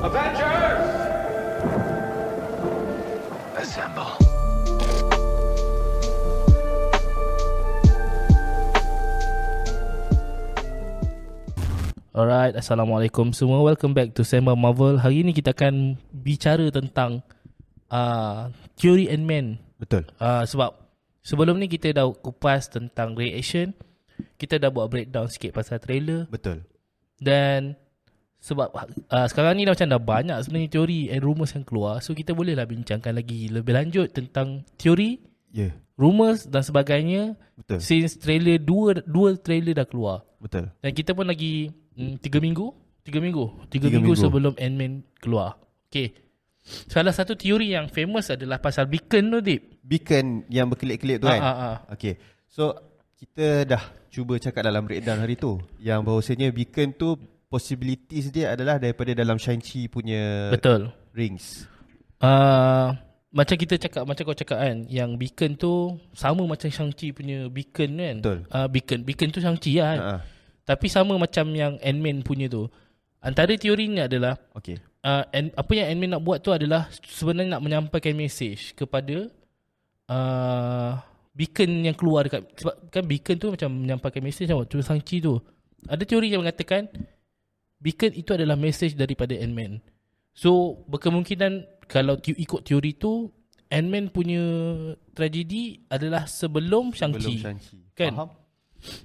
Avengers! Assemble. Alright, Assalamualaikum semua. Welcome back to Sema Marvel. Hari ini kita akan bicara tentang uh, Theory and Man. Betul. Uh, sebab sebelum ni kita dah kupas tentang reaction. Kita dah buat breakdown sikit pasal trailer. Betul. Dan sebab uh, sekarang ni dah macam dah banyak sebenarnya teori and rumours yang keluar. So kita bolehlah bincangkan lagi lebih lanjut tentang teori. Yeah. rumours dan sebagainya. Betul. Since trailer, dua, dua trailer dah keluar. Betul. Dan kita pun lagi mm, tiga minggu Tiga minggu Tiga, Tiga minggu, minggu. sebelum Ant-Man keluar Okay Salah satu teori yang famous adalah pasal beacon tu Dip Beacon yang berkelip-kelip tu kan. ah, ah. Okay. So kita dah cuba cakap dalam breakdown hari tu yang bahawasanya beacon tu possibilities dia adalah daripada dalam Shang-Chi punya Betul rings. uh, Macam kita cakap Macam kau cakap kan Yang beacon tu Sama macam Shang-Chi punya beacon kan Betul. uh, Beacon Beacon tu Shang-Chi lah kan ah. Tapi sama macam yang Ant-Man punya tu Antara teori ni adalah Okay. uh, and, apa yang Ant-Man nak buat tu adalah sebenarnya nak menyampaikan mesej kepada uh, beacon yang keluar dekat sebab kan beacon tu macam menyampaikan mesej macam waktu Shang-Chi tu. Ada teori yang mengatakan beacon itu adalah mesej daripada Ant-Man. So berkemungkinan kalau tu, ikut teori tu Ant-Man punya tragedi adalah sebelum Shang-Chi. Belum Shang-Chi. Kan? Faham?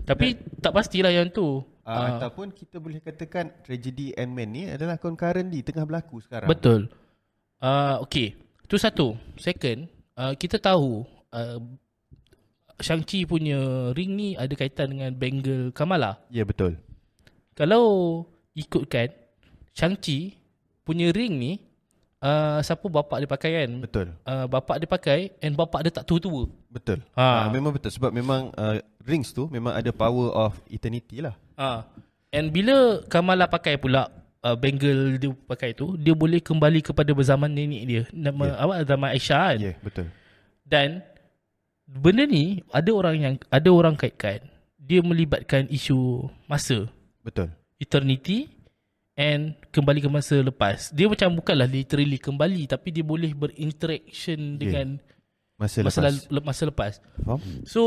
Tapi tak pastilah yang tu. Uh, Ah, ataupun kita boleh katakan tragedi Ant-Man ni adalah concurrently tengah berlaku sekarang. Betul. Uh, okay. Itu satu. Second, uh, kita tahu uh, Shang-Chi punya ring ni ada kaitan dengan bangle Kamala. Ya betul. Kalau ikutkan, Shang-Chi punya ring ni, uh, siapa bapak dia pakai kan? Betul. Uh, bapak dia pakai and bapak dia tak tua-tua. Betul. Ha. Ah, memang betul sebab memang uh, rings tu memang ada power of eternity lah. Uh. And bila Kamala pakai pula uh, bangle dia pakai tu, dia boleh kembali kepada berzaman nenek dia. Nama yeah. awak zaman Aisyah kan? Ya, yeah, betul. Dan benda ni ada orang yang ada orang kaitkan dia melibatkan isu masa, Betul. eternity and kembali ke masa lepas. Dia macam bukanlah literally kembali tapi dia boleh berinteraction dengan Masa, masa lepas. masa lepas. Faham? So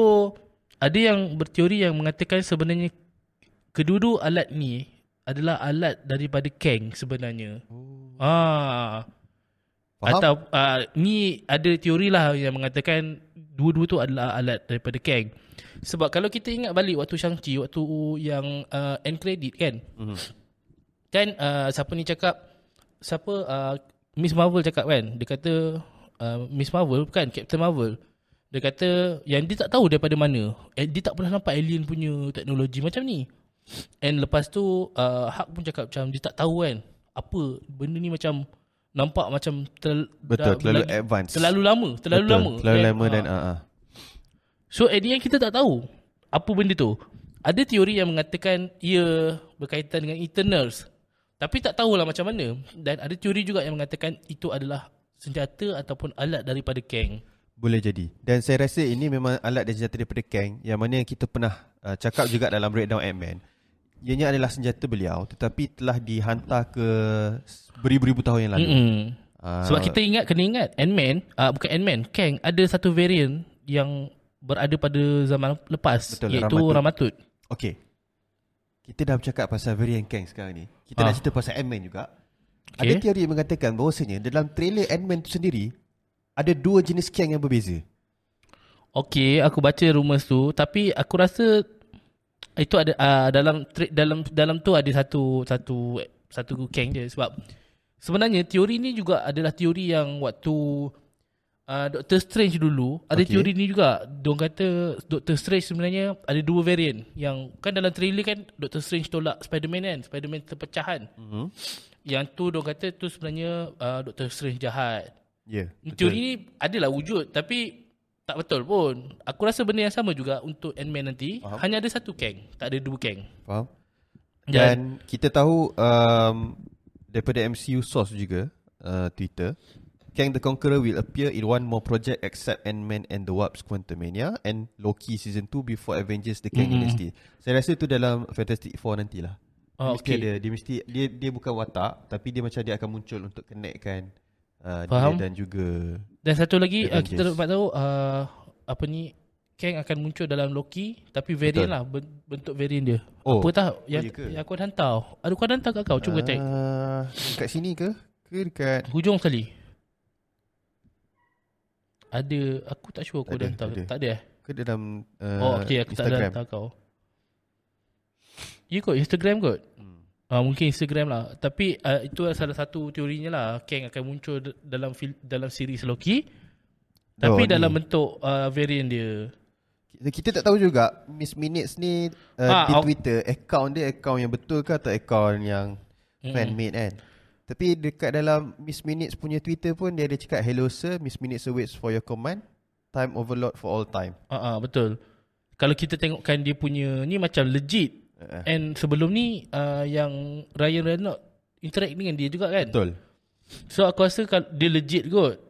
ada yang berteori yang mengatakan sebenarnya kedua-dua alat ni adalah alat daripada Kang sebenarnya. Oh. Ah. Faham? Atau uh, ni ada teori lah yang mengatakan dua-dua tu adalah alat daripada Kang. Sebab kalau kita ingat balik waktu Shang-Chi, waktu yang uh, end credit kan. Mhm. Kan uh, siapa ni cakap, siapa uh, Miss Marvel cakap kan. Dia kata uh, Miss Marvel bukan Captain Marvel. Dia kata yang dia tak tahu daripada mana. Eh, dia tak pernah nampak alien punya teknologi macam ni. And lepas tu uh, Hulk pun cakap macam dia tak tahu kan. Apa benda ni macam nampak macam terl, Betul, dah- terlalu lagi- advance. Terlalu lama, terlalu Betul, lama. Terlalu kan? lama dan Ah. ah. ah. So at the end kita tak tahu apa benda tu. Ada teori yang mengatakan ia berkaitan dengan Eternals. Tapi tak tahulah macam mana. Dan ada teori juga yang mengatakan itu adalah senjata ataupun alat daripada Kang. Boleh jadi. Dan saya rasa ini memang alat dan senjata daripada Kang yang mana kita pernah uh, cakap juga dalam breakdown Ant-Man. Ianya adalah senjata beliau tetapi telah dihantar ke beribu-ribu tahun yang lalu. Mm-mm. Ah, Sebab kita ingat kena ingat Ant-Man, uh, bukan Ant-Man, Kang ada satu variant yang berada pada zaman lepas Betul, iaitu Ramatut. Ramatut. Okey. Kita dah bercakap pasal variant Kang sekarang ni. Kita Ah. nak cerita pasal Ant-Man juga. Okey. Ada teori yang mengatakan bahawasanya dalam trailer Ant-Man tu sendiri ada dua jenis Kang yang berbeza. Okey, aku baca rumours tu tapi aku rasa itu ada uh, dalam dalam dalam tu ada satu satu satu keng je. Sebab sebenarnya teori ni juga adalah teori yang waktu uh, Doctor Strange dulu ada Okey. teori ni juga. Dong kata Doctor Strange sebenarnya ada dua variant. Yang kan dalam trailer kan Doctor Strange tolak Spider-Man kan? Spider-Man terpecahan. Mhm. yang tu dong kata tu sebenarnya uh, Doctor Strange jahat. Ya. Yeah, Teori ni adalah wujud. Tapi tak betul pun. Aku rasa benda yang sama juga untuk Ant-Man nanti. Faham. Hanya ada satu keng, tak ada dua keng. Faham? Dan, Dan kita tahu um, daripada MCU source juga uh, Twitter Kang the Conqueror will appear in one more project except Ant-Man and the Wasp Quantumania and Loki season 2 before Avengers the Kang Mhm. Dynasty. Saya rasa itu dalam Fantastic Four nantilah. Oh, mesti okay. ada. Dia mesti dia dia bukan watak tapi dia macam dia akan muncul untuk connectkan uh, dia Faham. dan juga Dan satu lagi uh, kita dapat tahu uh, apa ni Kang akan muncul dalam Loki tapi variant Betul. lah ben- bentuk variant dia. Oh. Apa tak yang, ya ke? yang aku dah hantar. Ada kau dah hantar kat kau? Cuba. Uh, kat sini ke? Ke dekat Hujung sekali. Ada aku tak sure aku Tak dah hantar. tak ada. Tak ada eh? ke dalam uh, oh okey aku tak ada Instagram. hantar kau. Ya kot Instagram kot. Hmm. Uh, mungkin Instagram lah. Tapi uh, itu salah satu teorinya lah. Kang akan muncul dalam fil- dalam series Loki. Tapi Oh, dalam ni. bentuk uh, variant dia. Kita, tak tahu juga Miss Minutes ni uh, Ah, di Twitter account dia account yang betul ke atau account yang Mm-mm. fan made kan. Tapi dekat dalam Miss Minutes punya Twitter pun dia ada cakap hello sir Miss Minutes awaits for your command. Time overload for all time. Ah uh, betul. Kalau kita tengokkan dia punya ni macam legit. Uh, And sebelum ni uh, yang Ryan Reynolds interact dengan dia juga kan. betul. So aku rasa dia legit kot.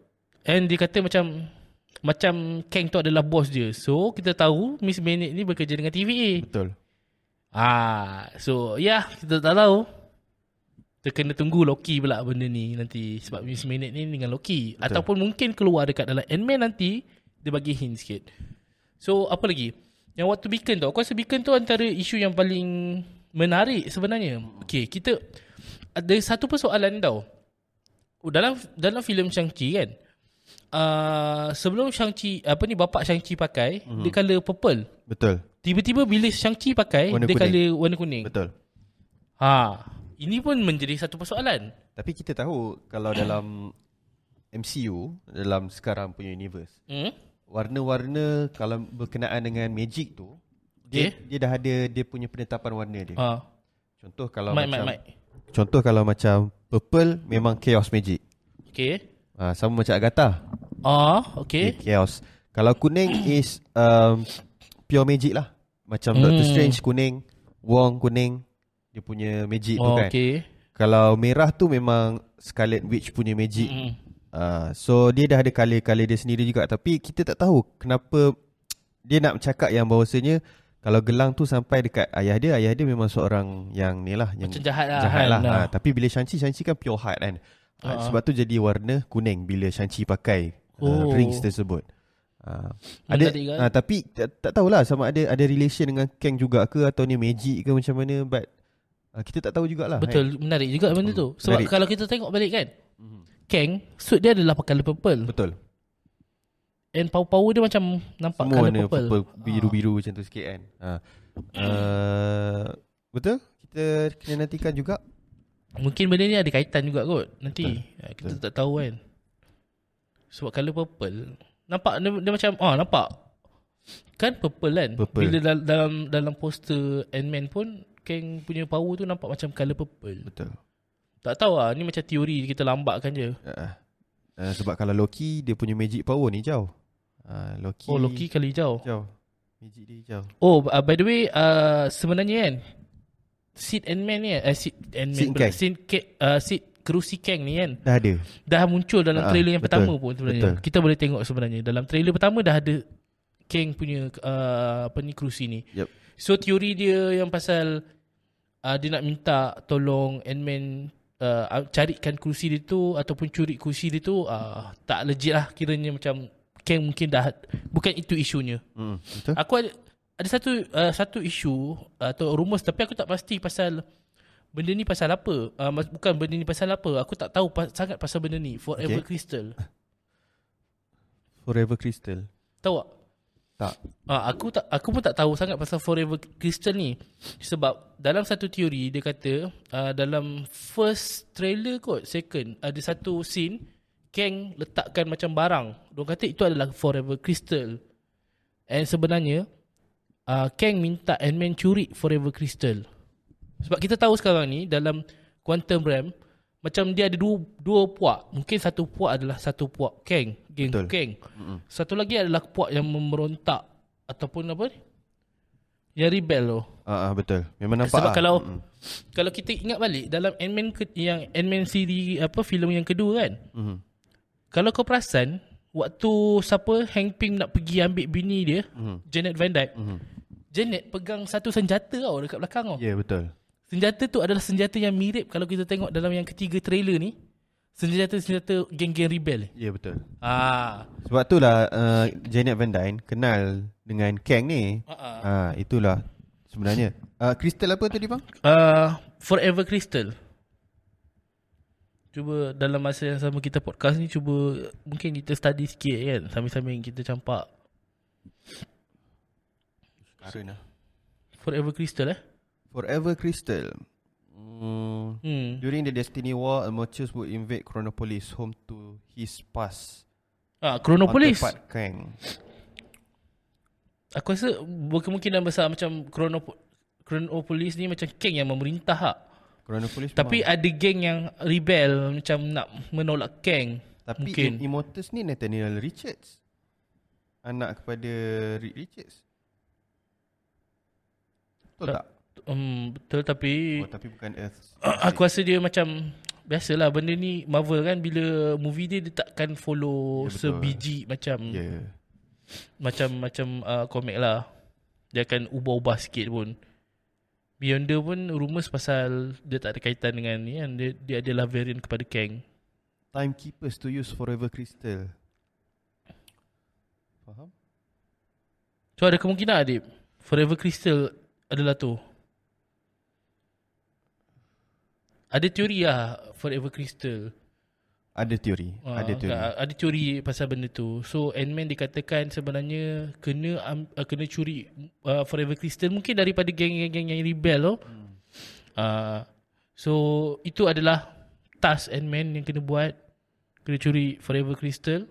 And dia kata macam macam Kang tu adalah bos dia. So kita tahu Miss Bennett ni bekerja dengan TVA. Betul. Ah, so ya yeah, kita tak tahu. Kita kena tunggu Loki pula benda ni nanti sebab Miss Bennett ni dengan Loki Betul. ataupun mungkin keluar dekat dalam Ant-Man nanti dia bagi hint sikit. So apa lagi? Yang waktu Beacon tu, aku rasa Beacon tu antara isu yang paling menarik sebenarnya. Okay, kita ada satu persoalan tau. Oh, dalam dalam filem Shang-Chi kan. Uh, sebelum Shang-Chi apa ni bapak Shang-Chi pakai, mm-hmm. dia colour purple. Betul. Tiba-tiba bila Shang-Chi pakai, Warna dia kuning. colour warna kuning. Betul. Ha, ini pun menjadi satu persoalan. Tapi kita tahu kalau dalam MCU dalam sekarang punya universe Hmm? Warna-warna kalau berkenaan dengan magic tu dia Okay. dia dah ada dia punya penetapan warna dia. Ha. Contoh kalau Mic, mic, macam mic. contoh kalau macam purple memang chaos magic. Okay. Ah sama macam Agatha. Ah, Okay. okay. Chaos. Kalau kuning is um, pure magic lah. Macam Doctor Hmm. Strange kuning, Wong kuning dia punya magic tu Oh, kan. okay. Kalau merah tu memang Scarlet Witch punya magic. Mm. Uh, so dia dah ada color-color dia sendiri juga tapi kita tak tahu kenapa dia nak cakap yang bahawasanya kalau gelang tu sampai dekat ayah dia, ayah dia memang seorang yang ni lah yang Macam jahat lah, jahat kan? lah. Nah. Ha, tapi bila Shang-Chi, Shang-Chi kan pure heart kan. Uh, Ah. sebab tu jadi warna kuning bila Shang-Chi pakai uh, Oh. rings tersebut. Uh, ada kan? uh, tapi tak, tak tahulah sama ada ada relation dengan Kang juga ke atau ni magic ke macam mana but uh, kita tak tahu jugalah. Betul, menarik juga benda tu. Sebab Menarik. kalau kita tengok balik kan, Mhm. Kang, suit dia adalah pakai purple. Betul. And power-power dia macam nampak Semua warna purple. purple, biru-biru macam tu sikit kan. Ha. Uh, betul? Kita kena nantikan juga. Mungkin benda ni ada kaitan juga kot nanti. Betul. Ha, kita tak tahu kan. Sebab colour purple. Nampak dia, dia macam ah nampak. Kan purple kan? Purple. Bila dalam dalam, dalam poster Ant-Man pun Kang punya power tu nampak macam colour purple. Betul. Tak tahu lah, ni macam teori kita lambatkan je. Uh, uh, sebab kalau Loki, dia punya magic power ni jauh. Uh, Loki, Oh, Loki kali jauh. jauh. Magic dia jauh. Oh, uh, by the way, uh, sebenarnya kan, Sid Ant-Man ni kan, uh, Sid pula, Kang. Sid, Ke- uh, Sid Kerusi Kang ni kan, Dah ada. dah muncul dalam Ah, trailer yang betul, pertama pun sebenarnya. betul. Kita boleh tengok sebenarnya. Dalam trailer pertama dah ada Kang punya uh, apa ni kerusi ni. Yep. So teori dia yang pasal uh, dia nak minta tolong Ant-Man uh, carikan kerusi dia tu ataupun curi kerusi dia tu uh, tak legit lah kiranya macam Kang mungkin dah bukan itu isunya. Hmm, betul? Aku ada ada satu uh, satu isu uh, atau rumus tapi aku tak pasti pasal benda ni pasal apa. Uh, bukan benda ni pasal apa. Aku tak tahu pas, sangat pasal benda ni. Forever Okay. Crystal. Forever Crystal. Tahu tak? Tak. Ah, aku tak aku pun tak tahu sangat pasal Forever Crystal ni sebab dalam satu teori dia kata uh, dalam first trailer kot second ada satu scene Kang letakkan macam barang. Dia kata itu adalah Forever Crystal. And sebenarnya uh, Kang minta Ant-Man curi Forever Crystal. Sebab kita tahu sekarang ni dalam Quantum Realm macam dia ada dua dua puak. Mungkin satu puak adalah satu puak Kang, geng Betul. Kang. Satu lagi adalah puak yang memberontak ataupun apa ni? Yang rebel tu. Ah, ah, betul. Memang nampak Sebab lah. kalau Mm-mm. kalau kita ingat balik dalam Ant-Man ke, yang Ant-Man siri apa filem yang kedua kan. Mhm. Kalau kau perasan waktu siapa Hank Pym nak pergi ambil bini dia, Mhm. Janet Van Dyne. Mhm. Janet pegang satu senjata tau dekat belakang tau. Ya, yeah, betul. Senjata tu adalah senjata yang mirip kalau kita tengok dalam yang ketiga trailer ni. Senjata-senjata geng-geng rebel. Ya yeah, betul. Ah. Sebab itulah uh, Janet Van Dyne kenal dengan Kang ni. Uh-uh. Ah, itulah sebenarnya. Uh, Crystal apa tadi bang? Uh, Forever Crystal. Cuba dalam masa yang sama kita podcast ni cuba mungkin kita study sikit kan sambil-sambil kita campak Sekarang lah. Forever Crystal eh. Forever Crystal. Hmm. Hmm. During the Destiny War, Almochus would invade Chronopolis, home to his past. Ah, Chronopolis. Counterpart Kang. Aku rasa berkemungkinan besar macam Chronop- Chronopolis ni macam geng yang memerintah hak. Chronopolis Tapi memang. ada geng yang rebel macam nak menolak Kang. Tapi mungkin. Im- Immortus ni Nathaniel Richards. Anak kepada Rick Richards. Betul Tak- tak? Um, betul tapi Oh, tapi bukan Earth. aku rasa dia macam biasalah benda ni Marvel kan bila movie dia dia takkan follow Ya, betul. sebiji macam Ya. Yeah. macam macam uh, komik lah. Dia akan ubah-ubah sikit pun. Beyonder pun rumours pasal dia tak ada kaitan dengan ni kan. Dia, dia adalah variant kepada Kang. Timekeepers to use Forever Crystal. Faham? So ada kemungkinan Adib Forever Crystal adalah tu Ada teori lah Forever Crystal Ada teori. Ah, ada teori. Ada teori pasal benda tu So Ant-Man dikatakan sebenarnya Kena um, uh, kena curi uh, Forever Crystal Mungkin daripada geng-geng yang rebel tu Hmm. uh, So itu adalah Task Ant-Man yang kena buat Kena curi Forever Crystal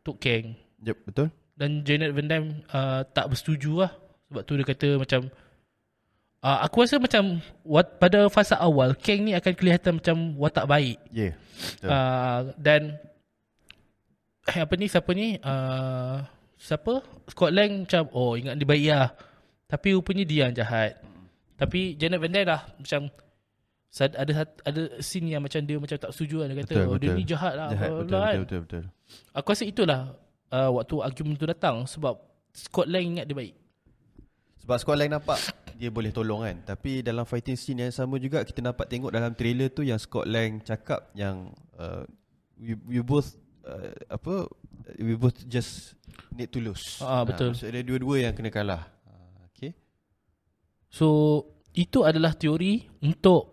Untuk Kang Yep, betul. dan Janet Van Dyne uh, tak bersetuju lah sebab tu dia kata macam uh, aku rasa macam wat, pada fasa awal Kang ni akan kelihatan macam watak baik Ya. Yeah. Betul. uh, dan eh, apa ni siapa ni uh, siapa Scott Lang macam oh ingat dia baik lah tapi rupanya dia yang jahat tapi Janet Van Dyne lah macam ada ada scene yang macam dia macam tak setuju lah dia kata betul, oh, dia betul. ni jahat lah Jahat, betul, kan. betul, betul, betul. Aku rasa itulah uh, waktu argument tu datang sebab Scott Lang ingat dia baik. Sebab squad lain nampak dia boleh tolong kan. Tapi dalam fighting scene yang sama juga kita dapat tengok dalam trailer tu yang Scott Lang cakap yang uh, we, we both uh, apa we both just need to lose. Ah, betul. maksudnya dua-dua yang kena kalah. Ah, okay. So itu adalah teori untuk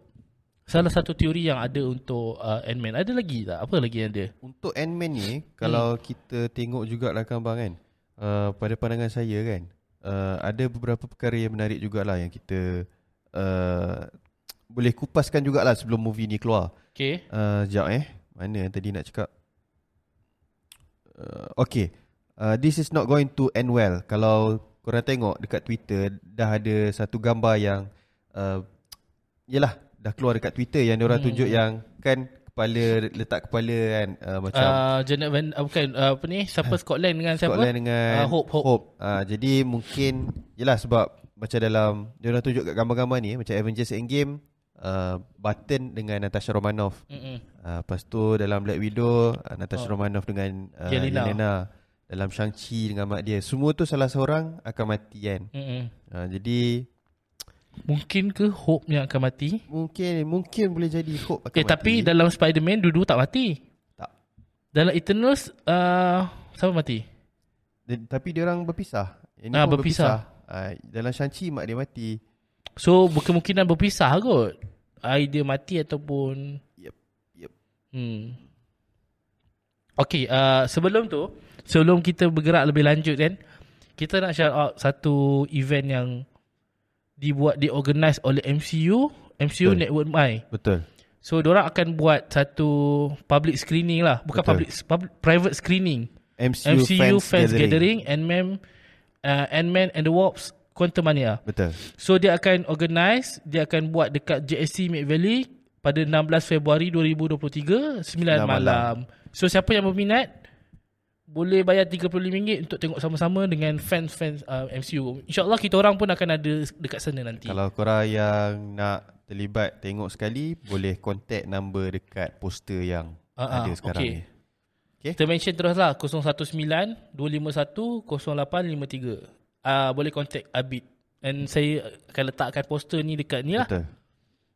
salah satu teori yang ada untuk uh, Ant-Man. Ada lagi tak? Apa lagi yang ada? Untuk Ant-Man ni Hmm. kalau kita tengok juga lah kan bang kan. Uh, pada pandangan saya kan uh, ada beberapa perkara yang menarik jugalah yang kita uh, boleh kupaskan jugalah sebelum movie ni keluar. Okay. Uh, sekejap eh. Mana yang tadi nak cakap? Uh, okay. Uh, this is not going to end well. Kalau korang tengok dekat Twitter, dah ada satu gambar yang... Uh, yelah, dah keluar dekat Twitter yang diorang Hmm. tunjuk yang kan kepala, letak kepala kan uh, macam... Uh, Janet Van uh, bukan uh, apa ni? Siapa Scott Lang dengan siapa? Scotland dengan Ah, Hope, Hope. Hope. Uh, jadi mungkin yelah sebab macam dalam dia orang tunjuk kat gambar-gambar ni macam Avengers Endgame uh, Button dengan Natasha Romanoff. Mm-mm. Uh, lepas tu dalam Black Widow uh, Natasha Oh. Romanoff dengan uh, Yelena. Yelena. Dalam Shang-Chi dengan mak dia. Semua tu salah seorang akan mati kan. Mm-mm. Uh, jadi Mungkin ke Hope yang akan mati? mungkin mungkin boleh jadi Hope akan Eh mati. tapi dalam Spider-Man dua-dua tak mati. tak. Dalam Eternals uh, siapa mati? Dia- tapi dia orang berpisah. Ini Ah, pun berpisah. Uh, dalam Shang-Chi mak dia mati. So berkemungkinan berpisah kot. Either mati ataupun Yep. Yep. Hmm. Okay, uh, sebelum tu, sebelum kita bergerak lebih lanjut kan, kita nak shout out satu event yang dibuat, diorganize oleh MCU, MCU Betul. Network My. Betul. So, diorang akan buat satu public screening lah. Bukan Betul. public, public, private screening. MCU, MCU Fans, Fans, Gathering. Gathering, Ant-Man, uh, Ant-Man and the Wasp, Quantumania. Betul. So dia akan organize, dia akan buat dekat JSC Mid Valley pada 16 Februari 2023 9 malam. malam. So siapa yang berminat boleh bayar RM35 untuk tengok sama-sama dengan fans-fans uh, MCU. InsyaAllah kita orang pun akan ada dekat sana nanti. Kalau korang yang nak terlibat tengok sekali boleh contact number dekat poster yang Ah, ada ah, sekarang okay. ni. Okay. Kita mention terus lah 019 251 0853. Uh, boleh contact Abid. And saya akan letakkan poster ni dekat ni lah. Betul.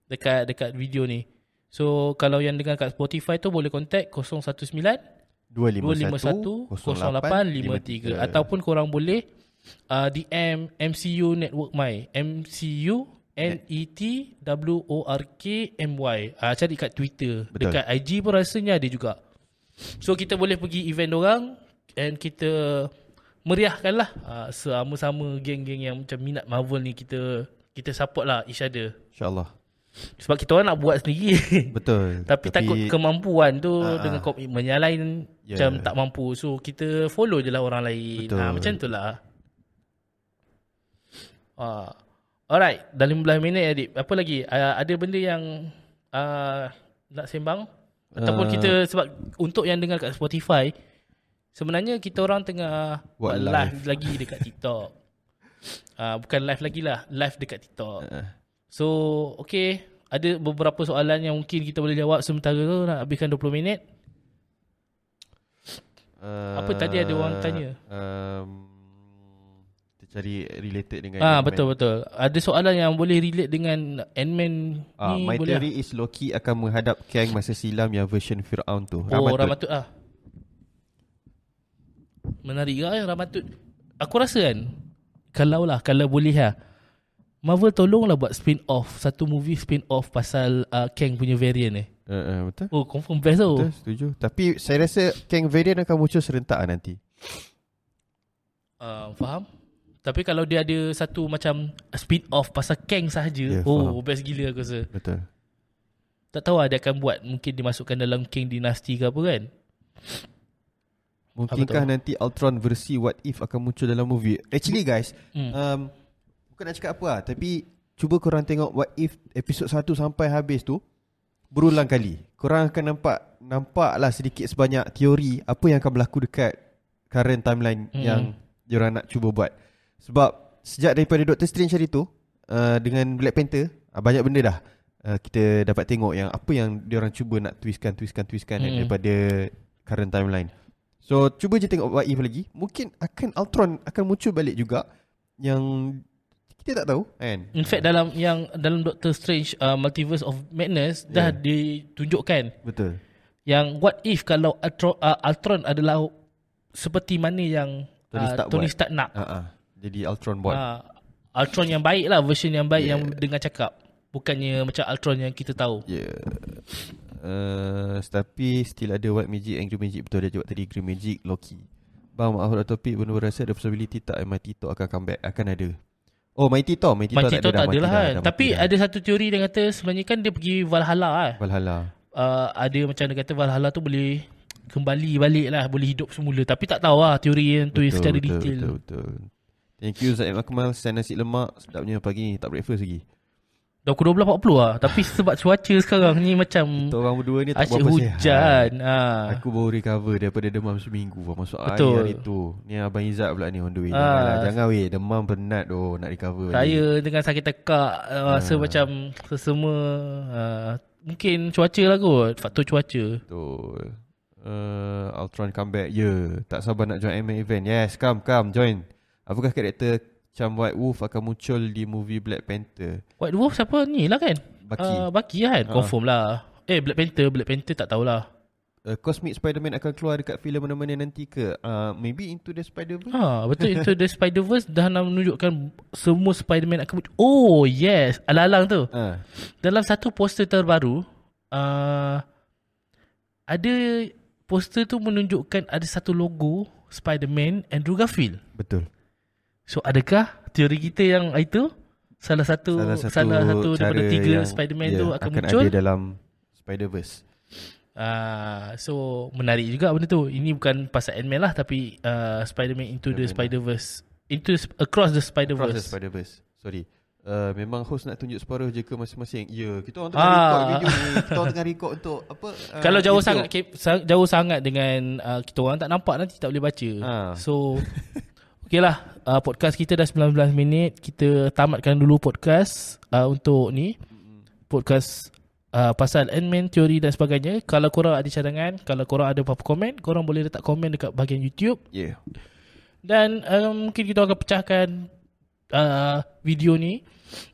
dekat dekat video ni. So kalau yang dengar kat Spotify tu boleh contact 019 251 0853 ataupun korang boleh uh, DM MCU Network My MCU N E T W O R K M Y. Ah uh, cari kat Twitter. Betul. Dekat IG pun rasanya ada juga. So kita boleh pergi event orang and kita meriahkan lah uh, sama-sama geng-geng yang macam minat Marvel ni kita kita support lah each other. InsyaAllah. Sebab kita orang nak buat sendiri. Betul. Tapi, takut kemampuan tu ah. dengan komitmen yang lain Ya. macam tak mampu. So kita follow je lah orang lain. Betul. Ha, macam tu lah. Ah. Alright, dalam 15 minit adik. Apa lagi? Uh, ada benda yang uh, nak sembang? Ataupun Ah. kita sebab untuk yang dengar kat Spotify sebenarnya kita orang tengah Buat live. live. lagi dekat TikTok. uh, bukan live lagi lah, live dekat TikTok. Ah. So, okay. Ada beberapa soalan yang mungkin kita boleh jawab sementara tu nak habiskan 20 minit. Uh, Apa tadi ada orang tanya? Um, kita cari related dengan Ah Ant-Man. betul betul. Ada soalan yang boleh relate dengan Ant-Man Ah, ni my boleh. theory is Loki akan menghadap Kang masa silam yang version Fir'aun tu. Oh, Ramatut. Ramatut ah. Menarik eh, Ramatut? Aku rasa kan kalau lah kalau boleh lah Marvel tolonglah buat spin off satu movie spin off pasal uh, Kang punya variant ni. Uh, uh, betul. Oh confirm best tau. Betul, setuju. Tapi saya rasa Kang variant akan muncul serentak lah nanti. Uh, faham? Tapi kalau dia ada satu macam spin off pasal Kang sahaja, Ya, oh faham. best gila aku rasa. Betul. Tak tahu lah dia akan buat mungkin dimasukkan dalam King Dynasty ke apa kan? Mungkinkah tu? nanti Ultron versi What If akan muncul dalam movie? Actually guys, Hmm. um, bukan nak cakap apa lah. Tapi cuba korang tengok What If episod 1 sampai habis tu. Berulang kali. Korang akan nampak nampak lah sedikit sebanyak teori apa yang akan berlaku dekat current timeline Hmm. yang diorang nak cuba buat. Sebab sejak daripada Doctor Strange hari tu uh, dengan Black Panther uh, banyak benda dah uh, kita dapat tengok yang apa yang diorang cuba nak twistkan twistkan twistkan Hmm. daripada current timeline. So cuba je tengok What If lagi. Mungkin akan Ultron akan muncul balik juga yang kita tak tahu kan. In fact dalam yang dalam Doctor Strange uh, Multiverse of Madness dah Yeah. ditunjukkan Betul. yang what if kalau Ultron, uh, Ultron adalah seperti mana yang Tony uh, Stark Tony buat. Stark nak. Ah uh Jadi Ultron buat. Uh, Ultron yang baik lah version yang baik Yeah. yang dengar cakap. Bukannya macam Ultron yang kita tahu. Ya. Yeah. Uh, tapi still ada white magic and green magic betul dia jawab tadi green magic Loki. Bang maaf topik benar rasa ada possibility tak Mighty Thor akan comeback akan ada. Oh Mighty Thor, Mighty, Mighty Thor tak ada lah dah, kan. Tapi ada satu teori dia kata sebenarnya kan dia pergi Valhalla lah. Valhalla. uh, ada macam dia kata Valhalla tu boleh kembali balik lah boleh hidup semula tapi tak tahu lah teori yang tu secara betul, detail Betul, betul. Thank you Zaid Akmal Send nasi lemak Sedapnya pagi ni Tak breakfast lagi dah pukul 12.40 lah. Tapi sebab cuaca sekarang ni macam Kita orang berdua ni tak berapa hujan sihat ah. Aku baru recover Daripada demam seminggu. Masuk Betul. hari, hari tu. Ni Abang Izzat pula ni On the way. Janganlah Jangan weh. Demam penat tu Nak recover saya dengan sakit tekak uh, rasa Ah. macam semua uh, mungkin cuaca lah kot faktor cuaca. Betul. Uh, Ultron comeback Ya yeah. Tak sabar nak join Ant-Man event. Yes come come join. Apakah karakter Macam White Wolf akan muncul di movie Black Panther. White Wolf siapa ni lah kan? Bucky. Uh, Bucky lah kan? Ah. confirm lah. Eh Black Panther Black Panther tak tahulah. Uh, Cosmic Spider-Man akan keluar dekat filem mana-mana nanti ke? Uh, Maybe Into the Spider-Verse. Ha, betul. Itu The Spider-Verse dah nak menunjukkan semua Spider-Man akan muncul. Oh, yes. Alang-alang tu. Ah, Dalam satu poster terbaru, uh, ada poster tu menunjukkan ada satu logo Spider-Man Andrew Garfield. Betul So, adakah teori kita yang itu salah satu salah satu, salah satu daripada tiga Spider-Man ya, tu akan, akan muncul? ada dalam Spider-Verse Uh, so menarik juga benda tu. Ini bukan pasal Ant-Man lah tapi uh, Spider-Man into the Spider-Man Spider-Verse. Into across the Spider-Verse. Across the Spider-Verse Sorry Uh, memang host nak tunjuk suara je ke masing-masing Ya Kita orang Ah. tengah record video ni Kita orang tengah record untuk Apa uh, Kalau jauh YouTube. sangat jauh sangat dengan uh, kita orang tak nampak nanti tak boleh baca. Ah. So okeylah uh, podcast kita dah 19 minit. Kita tamatkan dulu podcast uh, untuk ni. Podcast uh, pasal Ant-Man teori dan sebagainya. Kalau korang ada cadangan, kalau korang ada apa-apa komen, korang boleh letak komen dekat bahagian YouTube yeah. dan uh, mungkin kita akan pecahkan uh, video ni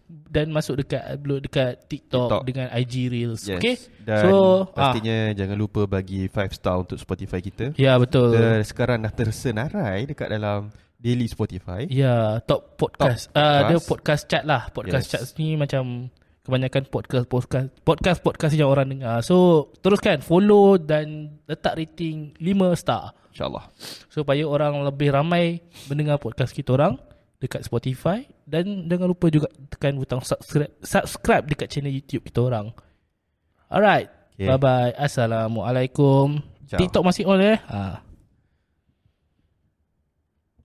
dan masuk dekat upload dekat TikTok, TikTok. dengan IG Reels. Yes. Okay? Dan so, pastinya jangan lupa bagi 5 star untuk Spotify kita. ah, ya betul. Kita sekarang dah tersenarai dekat dalam daily Spotify. Ya, top podcast. Top Ah, dia podcast. podcast chat lah. Podcast Yes. chat ni macam kebanyakan podcast podcast podcast podcast yang orang dengar. So, teruskan follow dan letak rating 5 star. InsyaAllah. supaya orang lebih ramai mendengar podcast kita orang dekat Spotify dan jangan lupa juga tekan butang subscribe subscribe dekat channel YouTube kita orang. Alright. Okay. Bye bye. Assalamualaikum. Ciao. TikTok masih on eh? Ha.